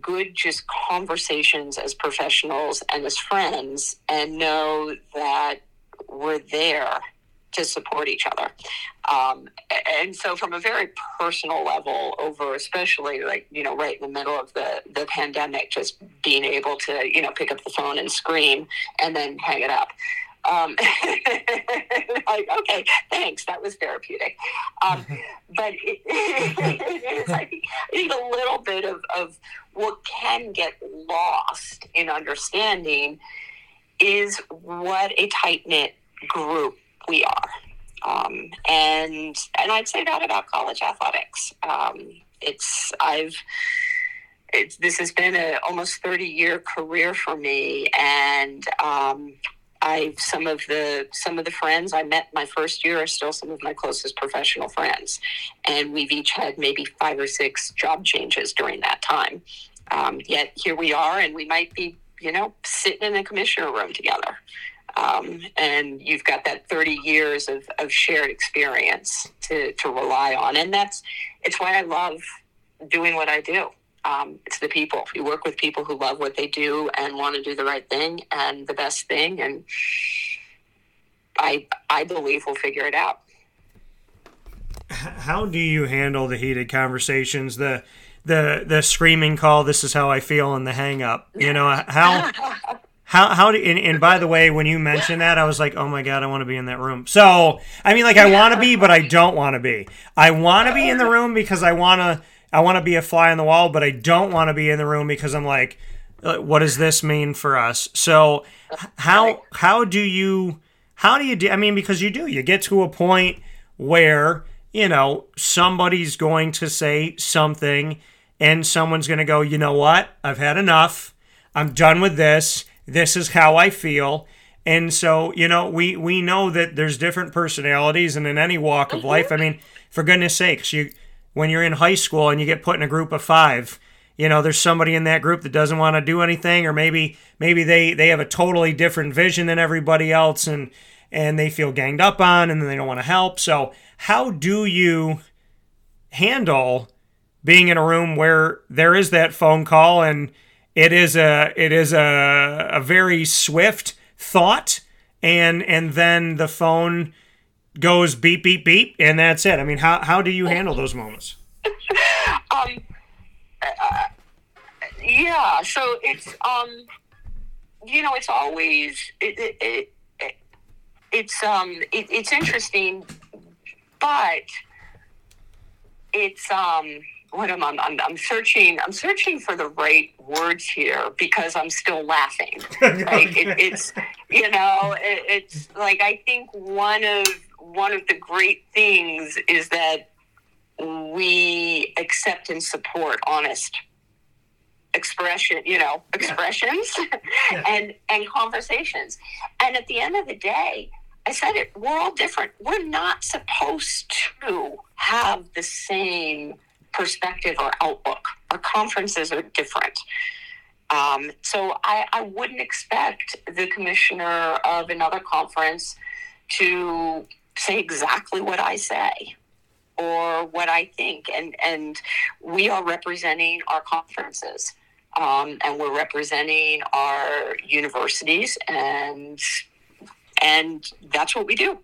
good just conversations as professionals and as friends and know that we're there to support each other. Um, and so, from a very personal level, over especially like, you know, right in the middle of the, the pandemic, just being able to, you know, pick up the phone and scream and then hang it up. Um, [laughs] like, okay, thanks. That was therapeutic. Um, [laughs] but it, it is, I think, I think, a little bit of, of what can get lost in understanding is what a tight knit group we are. Um, and and I'd say that about college athletics. Um, it's I've it's this has been a almost thirty year career for me, and um, I some of the some of the friends I met my first year are still some of my closest professional friends, and we've each had maybe five or six job changes during that time. Um, yet here we are, and we might be you know sitting in a commissioner room together. Um, and you've got that 30 years of, of shared experience to, to rely on. And that's, it's why I love doing what I do. Um, it's the people. You work with people who love what they do and want to do the right thing and the best thing. And I, I believe we'll figure it out. How do you handle the heated conversations? The, the, the screaming call, this is how I feel, and the hang up. You know, how, [laughs] How how do and, and, by the way, when you mentioned that, I was like, oh my god, I want to be in that room. So I mean, like, I want to be, but I don't want to be. I want to be in the room because I want to. I want to be a fly on the wall, but I don't want to be in the room because I'm like, uh, what does this mean for us? So how how do you how do you do? I mean, because you do, you get to a point where you know somebody's going to say something, and someone's going to go, you know what? I've had enough. I'm done with this this is how I feel. And so, you know, we we know that there's different personalities and in any walk of life. I mm-hmm. mean, for goodness sakes, you when you're in high school and you get put in a group of 5, you know, there's somebody in that group that doesn't want to do anything or maybe maybe they they have a totally different vision than everybody else and and they feel ganged up on and they don't want to help. So, how do you handle being in a room where there is that phone call and it is a it is a, a very swift thought and and then the phone goes beep beep beep and that's it i mean how, how do you handle those moments [laughs] um uh, yeah so it's um you know it's always it, it, it, it it's um it, it's interesting but it's um what am I? I'm, I'm searching. I'm searching for the right words here because I'm still laughing. [laughs] Right? it, it's you know, it, it's like I think one of one of the great things is that we accept and support honest expression you know expressions [laughs] yeah. and and conversations and at the end of the day i said it we're all different we're not supposed to have the same perspective or outlook. Our conferences are different. Um, so I, I wouldn't expect the commissioner of another conference to say exactly what I say or what I think. And, and we are representing our conferences. Um, and we're representing our universities and and that's what we do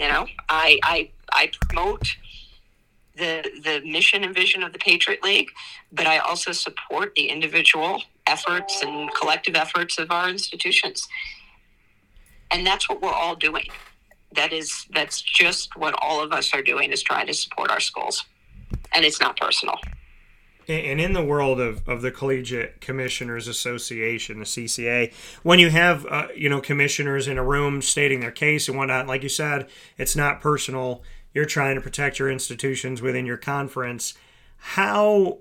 you know i i i promote the the mission and vision of the Patriot League, but I also support the individual efforts and collective efforts of our institutions. And that's what we're all doing. That is that's just what all of us are doing is trying to support our schools. And it's not personal. And in the world of, of the Collegiate Commissioners Association, the CCA, when you have uh, you know commissioners in a room stating their case and whatnot, like you said, it's not personal you're trying to protect your institutions within your conference. How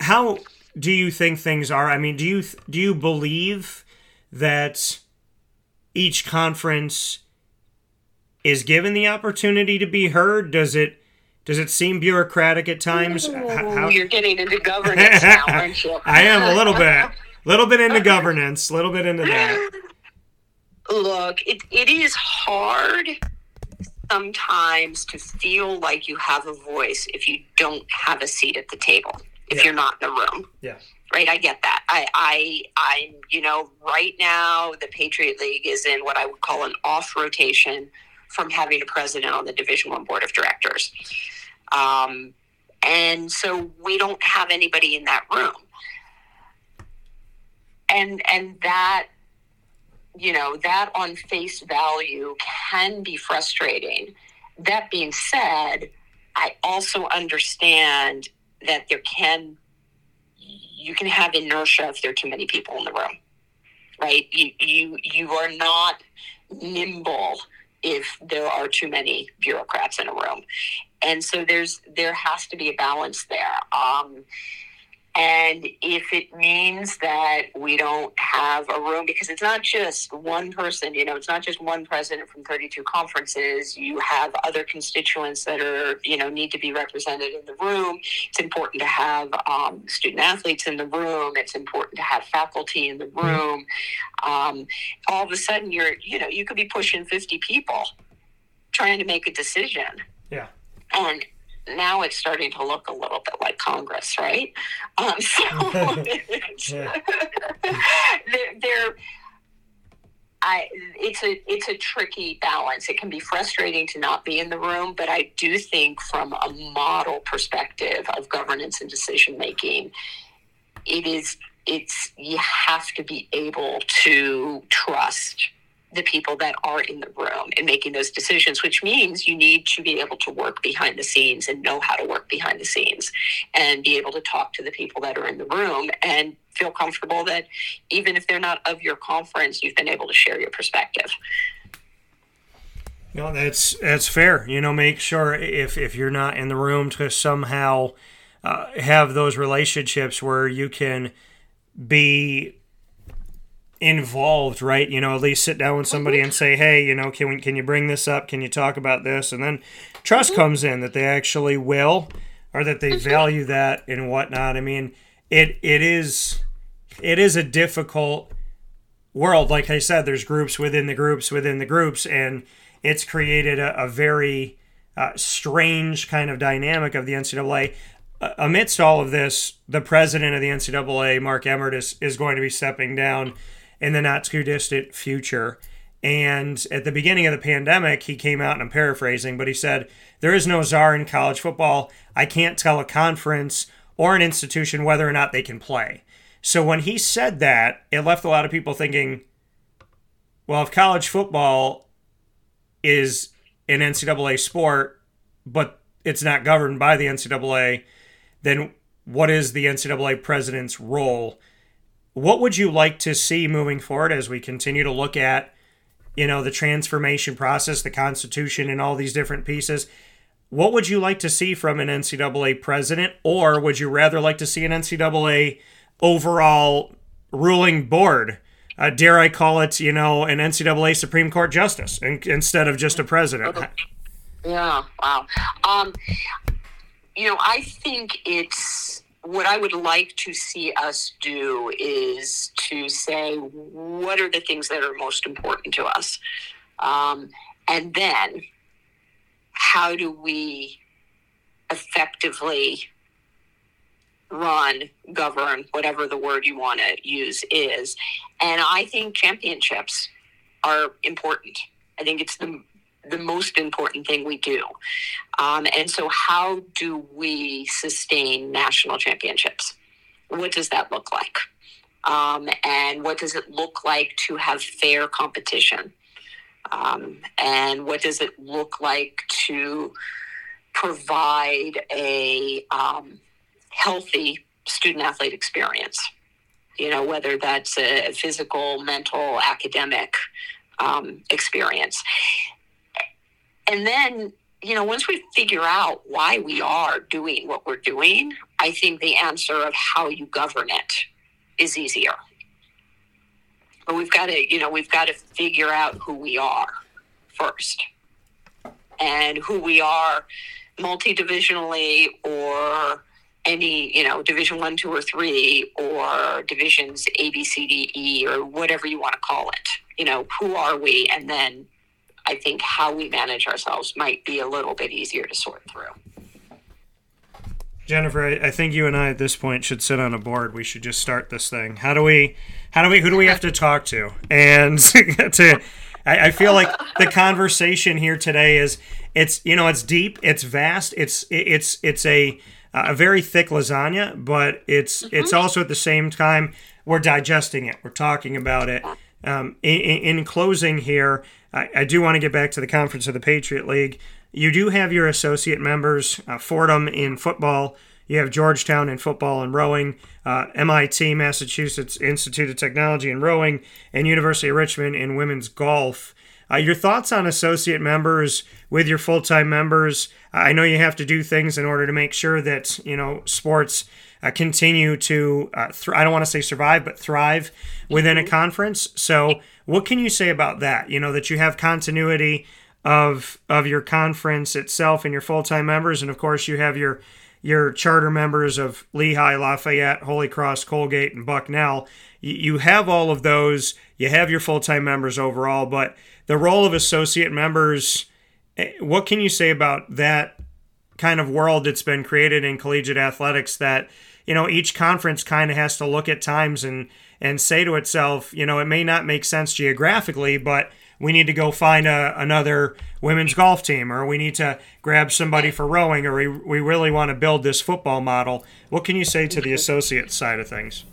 how do you think things are? I mean, do you do you believe that each conference is given the opportunity to be heard? Does it does it seem bureaucratic at times? Mm, how, You're getting into governance now, [laughs] aren't you? I am a little bit, a little bit into governance, a little bit into that. Look, it, it is hard sometimes to feel like you have a voice if you don't have a seat at the table, if yeah. you're not in the room. Yeah. Right, I get that. I, I, I'm, you know, right now the Patriot League is in what I would call an off rotation from having a president on the Division One Board of Directors, um, and so we don't have anybody in that room, and and that you know, that on face value can be frustrating. That being said, I also understand that there can you can have inertia if there are too many people in the room. Right? You you you are not nimble if there are too many bureaucrats in a room. And so there's there has to be a balance there. Um, and if it means that we don't have a room, because it's not just one person, you know, it's not just one president from 32 conferences. You have other constituents that are, you know, need to be represented in the room. It's important to have um, student athletes in the room. It's important to have faculty in the mm-hmm. room. Um, all of a sudden, you're, you know, you could be pushing 50 people trying to make a decision. Yeah. And now it's starting to look a little bit like Congress, right? Um, [laughs] so [laughs] [laughs] they're, they're I, it's a it's a tricky balance. It can be frustrating to not be in the room, but I do think from a model perspective of governance and decision making, it is it's you have to be able to trust the people that are in the room and making those decisions, which means you need to be able to work behind the scenes and know how to work behind the scenes and be able to talk to the people that are in the room and feel comfortable that even if they're not of your conference, you've been able to share your perspective. No, that's that's fair. You know, make sure if if you're not in the room to somehow uh, have those relationships where you can be involved, right? You know, at least sit down with somebody mm-hmm. and say, "Hey, you know, can we, can you bring this up? Can you talk about this?" And then trust mm-hmm. comes in that they actually will, or that they mm-hmm. value that and whatnot. I mean, it it is it is a difficult world. Like I said, there's groups within the groups within the groups, and it's created a, a very uh, strange kind of dynamic of the NCAA. amidst all of this, the president of the NCAA, Mark Emmert, is, is going to be stepping down in the not too distant future. And at the beginning of the pandemic, he came out, and I'm paraphrasing, but he said, There is no czar in college football. I can't tell a conference or an institution whether or not they can play. So when he said that, it left a lot of people thinking, well, if college football is an NCAA sport, but it's not governed by the NCAA, then what is the NCAA president's role? What would you like to see moving forward as we continue to look at, you know, the transformation process, the Constitution, and all these different pieces? What would you like to see from an NCAA president, or would you rather like to see an NCAA overall ruling board? Uh, dare I call it, you know, an NCAA Supreme Court justice in, instead of just a president? Yeah, wow. Um, you know, I think it's what I would like to see us do is to say what are the things that are most important to us, um, and then how do we effectively run, govern, whatever the word you want to use is. And I think championships are important. I think it's the the most important thing we do. Um, and so, how do we sustain national championships? What does that look like? Um, and what does it look like to have fair competition? Um, and what does it look like to provide a um, healthy student athlete experience? You know, whether that's a physical, mental, academic um, experience. And then, you know, once we figure out why we are doing what we're doing, I think the answer of how you govern it is easier. But we've got to, you know, we've got to figure out who we are first. And who we are multi-divisionally or any you know division one two or three or divisions a b c d e or whatever you want to call it. You know who are we? And then i think how we manage ourselves might be a little bit easier to sort through jennifer i think you and i at this point should sit on a board we should just start this thing how do we how do we who do we have to talk to and [laughs] to I, I feel like the conversation here today is it's you know it's deep it's vast it's it's it's a a very thick lasagna, but it's mm-hmm. it's also at the same time we're digesting it. We're talking about it. Um, in, in, closing here, I, I do want to get back to the conference of the Patriot League. You do have your associate members, uh, Fordham in football. You have Georgetown in football and rowing, uh, MIT, Massachusetts Institute of Technology in rowing, and University of Richmond in women's golf. Uh, your thoughts on associate members with your full time members? I know you have to do things in order to make sure that you know sports uh, continue to uh, th- I don't want to say survive, but thrive within a conference. So, what can you say about that? You know that you have continuity of of your conference itself and your full time members, and of course you have your your charter members of Lehigh, Lafayette, Holy Cross, Colgate, and Bucknell. You have all of those. You have your full time members overall, but the role of associate members, eh, what can you say about that kind of world that's been created in collegiate athletics that, you know, each conference kind of has to look at times and and say to itself, you know, it may not make sense geographically, but we need to go find a, another women's golf team or we need to grab somebody for rowing or we, we really want to build this football model. What can you say to the associate side of things?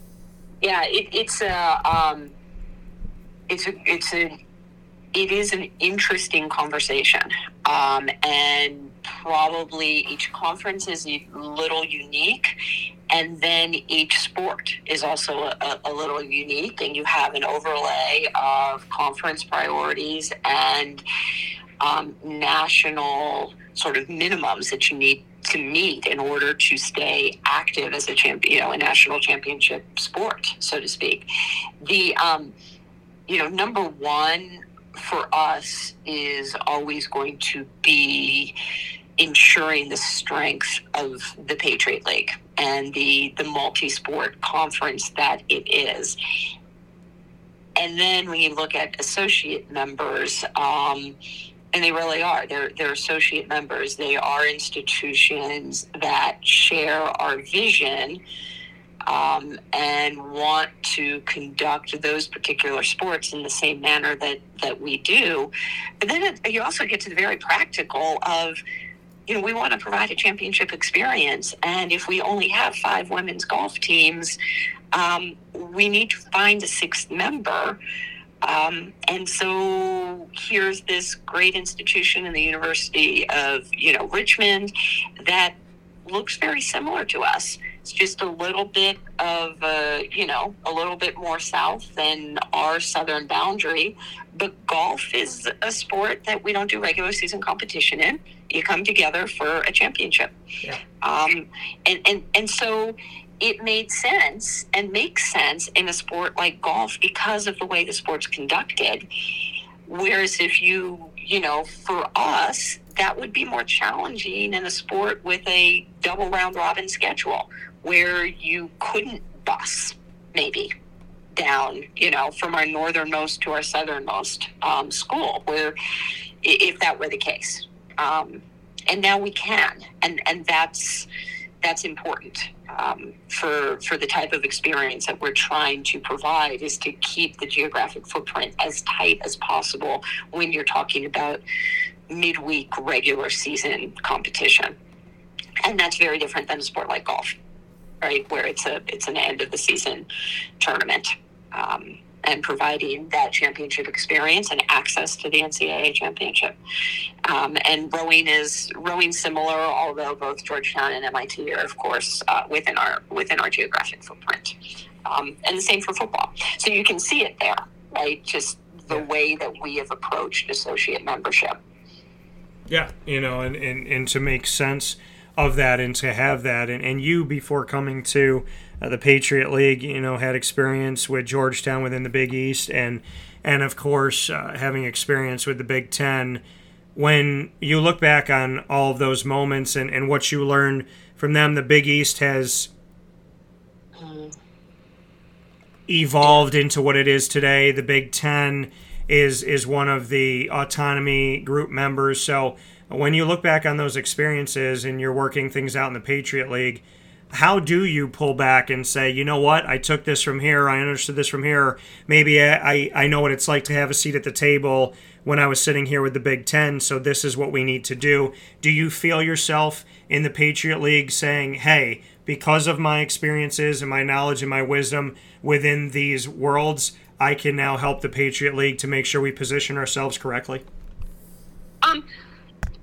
Yeah, it, it's a um, it's a it's a it is an interesting conversation. Um, and probably each conference is a little unique. And then each sport is also a, a little unique. And you have an overlay of conference priorities and um, national sort of minimums that you need to meet in order to stay active as a champion, you know, a national championship sport, so to speak. The, um, you know, number one for us is always going to be ensuring the strength of the Patriot League and the the multi-sport conference that it is. And then when you look at associate members, um, and they really are. They're they're associate members. They are institutions that share our vision um, and want to conduct those particular sports in the same manner that that we do. But then it, you also get to the very practical of you know, we want to provide a championship experience. And if we only have five women's golf teams, um, we need to find a sixth member. Um, and so here's this great institution in the University of, you know, Richmond that looks very similar to us. It's just a little bit of, uh, you know, a little bit more south than our southern boundary. But golf is a sport that we don't do regular season competition in. You come together for a championship. Yeah. Um, and, and, and so it made sense and makes sense in a sport like golf because of the way the sport's conducted. Whereas if you, you know, for us, that would be more challenging in a sport with a double round robin schedule where you couldn't bus maybe down, you know, from our northernmost to our southernmost um, school, where if that were the case, um, and now we can, and and that's that's important um, for for the type of experience that we're trying to provide is to keep the geographic footprint as tight as possible when you're talking about midweek regular season competition, and that's very different than a sport like golf, right, where it's a it's an end of the season tournament. Um, and providing that championship experience and access to the NCAA championship. Um, and rowing is rowing similar, although both Georgetown and MIT are, of course, uh, within our within our geographic footprint. Um, and the same for football. So you can see it there, right? Just the way that we have approached associate membership. Yeah, you know, and, and, and to make sense of that and to have that, and, and you before coming to uh, the Patriot League, you know, had experience with Georgetown within the Big East, and and of course uh, having experience with the Big Ten. When you look back on all of those moments and, and what you learned from them, the Big East has evolved into what it is today. The Big Ten is is one of the autonomy group members. So when you look back on those experiences and you're working things out in the Patriot League, how do you pull back and say, you know what, I took this from here, I understood this from here. Maybe I, I know what it's like to have a seat at the table when I was sitting here with the Big Ten, so this is what we need to do. Do you feel yourself in the Patriot League saying, hey, because of my experiences and my knowledge and my wisdom within these worlds, I can now help the Patriot League to make sure we position ourselves correctly? Um,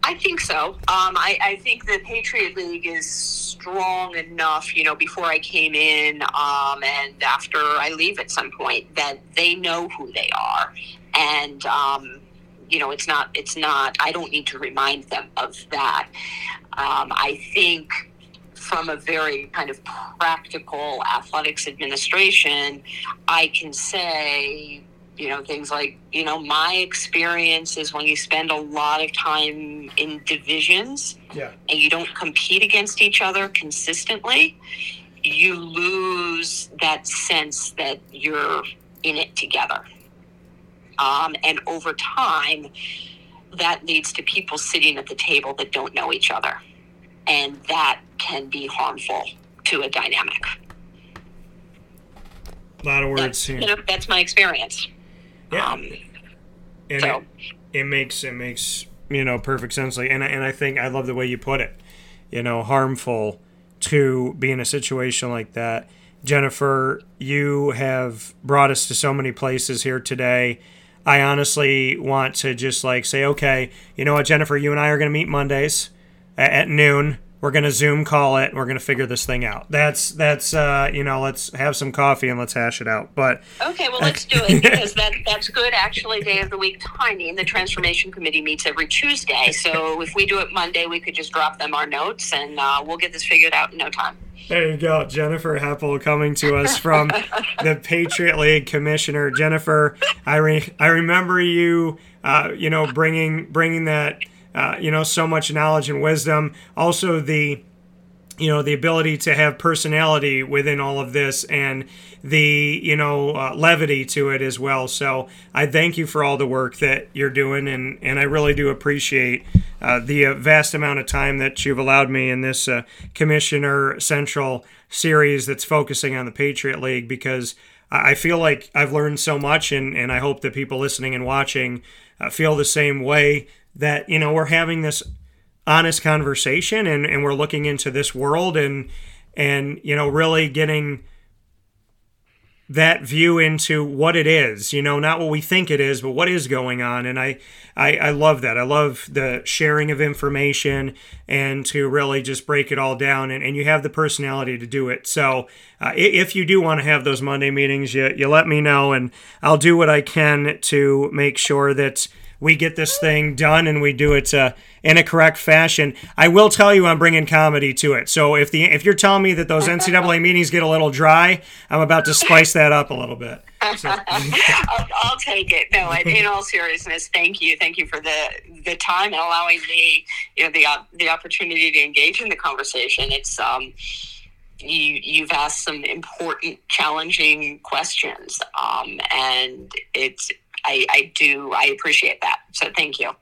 I think so. Um, I, I, think the Patriot League is strong enough, you know, before I came in um, and after I leave at some point, that they know who they are. And, um, you know, it's not, it's not, I don't need to remind them of that. Um, I think from a very kind of practical athletics administration, I can say, you know things like you know my experience is when you spend a lot of time in divisions yeah. and you don't compete against each other consistently you lose that sense that you're in it together um, and over time that leads to people sitting at the table that don't know each other and that can be harmful to a dynamic a lot of words that's, here. You know, that's my experience yeah. Um, and so. it, it makes it makes you know perfect sense. Like, and and I think I love the way you put it. You know, harmful to be in a situation like that. Jennifer, you have brought us to so many places here today. I honestly want to just like say, okay, you know what, Jennifer, you and I are going to meet Mondays at noon we're gonna Zoom call it. we're gonna figure this thing out. That's that's uh, you know, let's have some coffee and let's hash it out. But okay, well, let's do it because that that's good. Actually, day of the week timing. The transformation committee meets every Tuesday, so if we do it Monday, we could just drop them our notes and uh, we'll get this figured out in no time. There you go, Jennifer Heppel coming to us from the Patriot League Commissioner. Jennifer, I re- I remember you, uh, you know, bringing bringing that uh, you know, so much knowledge and wisdom. Also, the you know the ability to have personality within all of this and the you know uh, levity to it as well so i thank you for all the work that you're doing and and i really do appreciate uh, the uh, vast amount of time that you've allowed me in this uh, commissioner central series that's focusing on the patriot league because i feel like i've learned so much and and i hope that people listening and watching uh, feel the same way that you know we're having this honest conversation and, and we're looking into this world and and you know really getting that view into what it is you know not what we think it is but what is going on. And I, I i love that. I love the sharing of information and to really just break it all down and, and you have the personality to do it. So uh, if you do want to have those monday meetings you, you let me know and i'll do what i can to make sure that we get this thing done and we do it uh, in a correct fashion. I will tell you, I'm bringing comedy to it. So if the if you're telling me that those NCAA meetings get a little dry, I'm about to spice that up a little bit. So. [laughs] I'll, I'll, take it. No, in all seriousness, thank you, thank you for the the time and allowing me, you know, the the opportunity to engage in the conversation. It's um, you you've asked some important, challenging questions, um, and it's I, I do I appreciate that. So thank you.